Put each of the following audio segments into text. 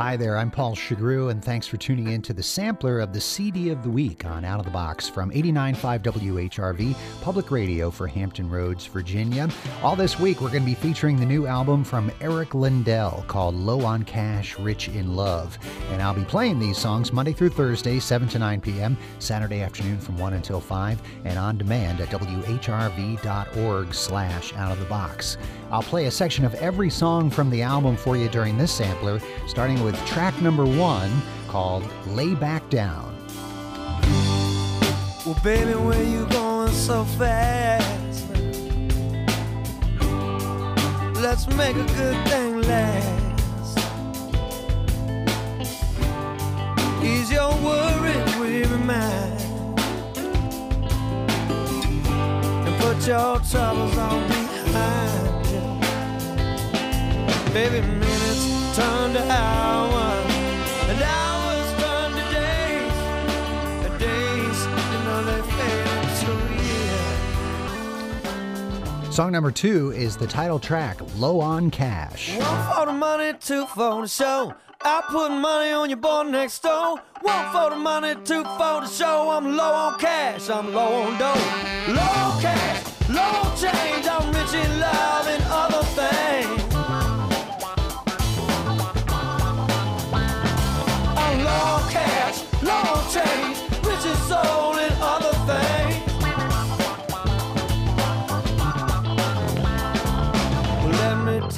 Hi there, I'm Paul Shugrue, and thanks for tuning in to the sampler of the CD of the Week on Out of the Box from 89.5 WHRV, public radio for Hampton Roads, Virginia. All this week, we're going to be featuring the new album from Eric Lindell called Low on Cash, Rich in Love. And I'll be playing these songs Monday through Thursday, 7 to 9 p.m., Saturday afternoon from 1 until 5, and on demand at whrv.org slash out of the box. I'll play a section of every song from the album for you during this sampler, starting with track number one called Lay Back Down. Well, baby, where you going so fast? Let's make a good thing last. Your put your troubles on behind. Baby, minutes turn to hours, and hours turn to days, and days, you know, they fade into years. Song number two is the title track, Low on Cash. One for the money, two for the show. I put money on your boy next door. One for the money, two for the show. I'm low on cash, I'm low on dough. Low cash, low change. I'm rich in love and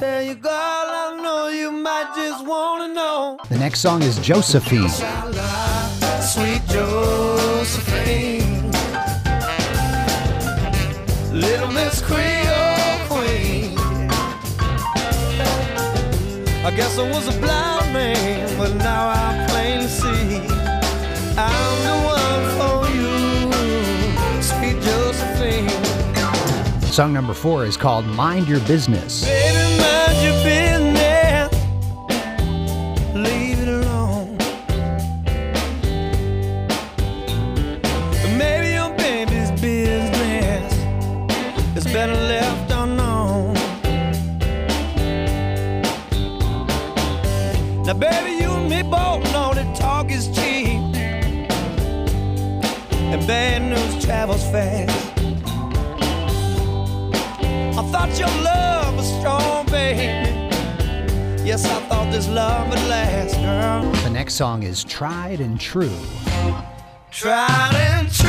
tell you, girl, I know you might just wanna know. The next song is Josephine. Sweet Josephine, Little Miss Creole Queen. I guess I was a Song number four is called Mind Your Business. Baby, mind your business. Leave it alone. Maybe your baby's business is better left unknown. Now, baby, you and me both know that talk is cheap, and bad news travels fast. Thought your love was strong, baby. Yes, I thought this love would last, girl. The next song is Tried and True. Tried and true.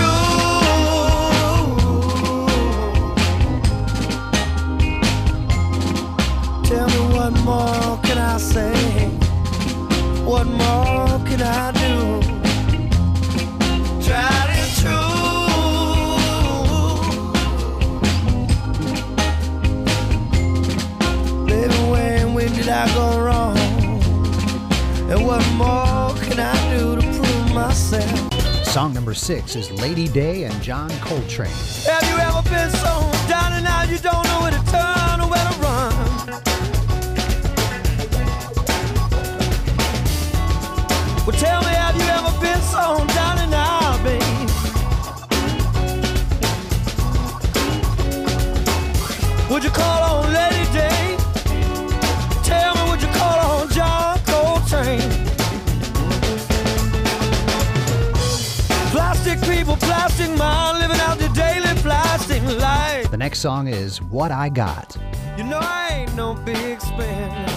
Song number six is Lady Day and John Coltrane. Have you ever been so down and out you don't know where to turn or where to run? Well, tell me, have you ever been so down and out, babe? Would you call next song is What I Got. You know I ain't no big spender,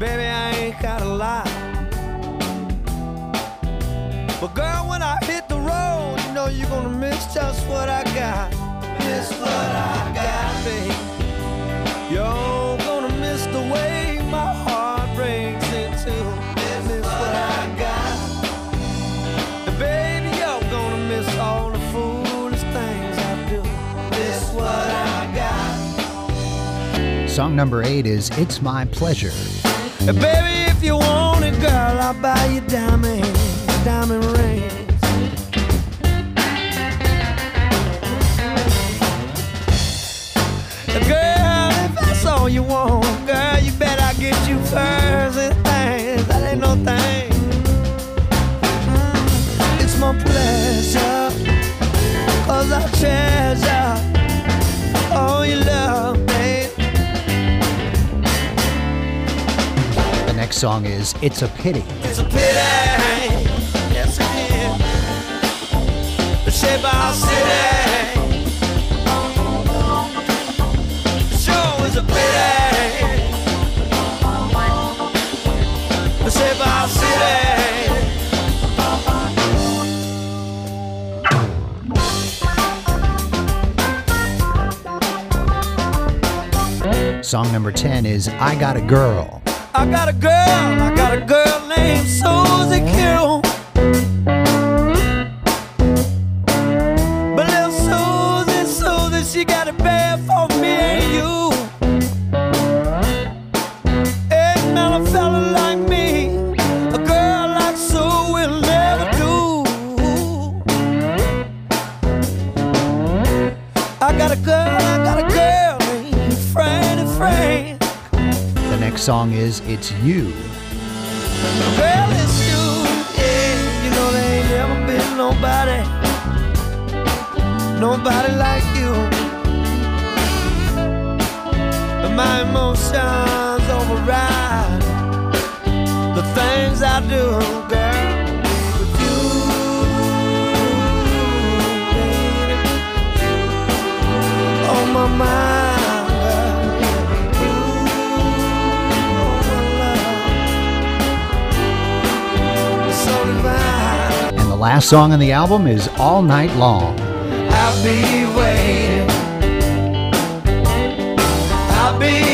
baby I ain't got a lot. But girl, when I hit the road, you know you're gonna miss just what I got. Miss what I Song number eight is It's My Pleasure. Baby, if you want it, girl, I'll buy you diamond, diamond rings. Song is It's a Pity. It's a pity, yes it is. The shape of city sure is a pity. The shape of city. Song number 10 is I Got a Girl. I got a girl, I got a girl named Susie Q. song is It's You. Girl, it's you. Yeah, you know nobody, nobody like you. My emotions override the things I do, last song on the album is All Night Long. I'll be waiting. I'll be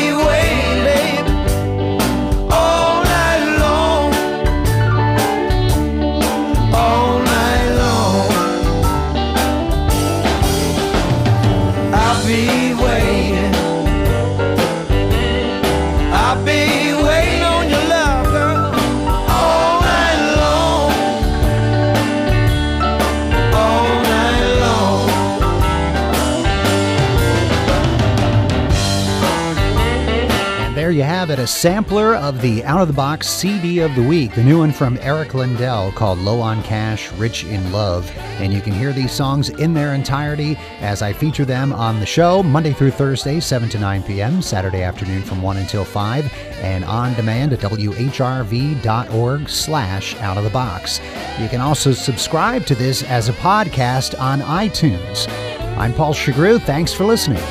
have it, a sampler of the Out of the Box CD of the Week, the new one from Eric Lindell called Low on Cash, Rich in Love. And you can hear these songs in their entirety as I feature them on the show Monday through Thursday, 7 to 9 p.m., Saturday afternoon from 1 until 5, and on demand at whrv.org slash out of the box. You can also subscribe to this as a podcast on iTunes. I'm Paul Shugrue. Thanks for listening.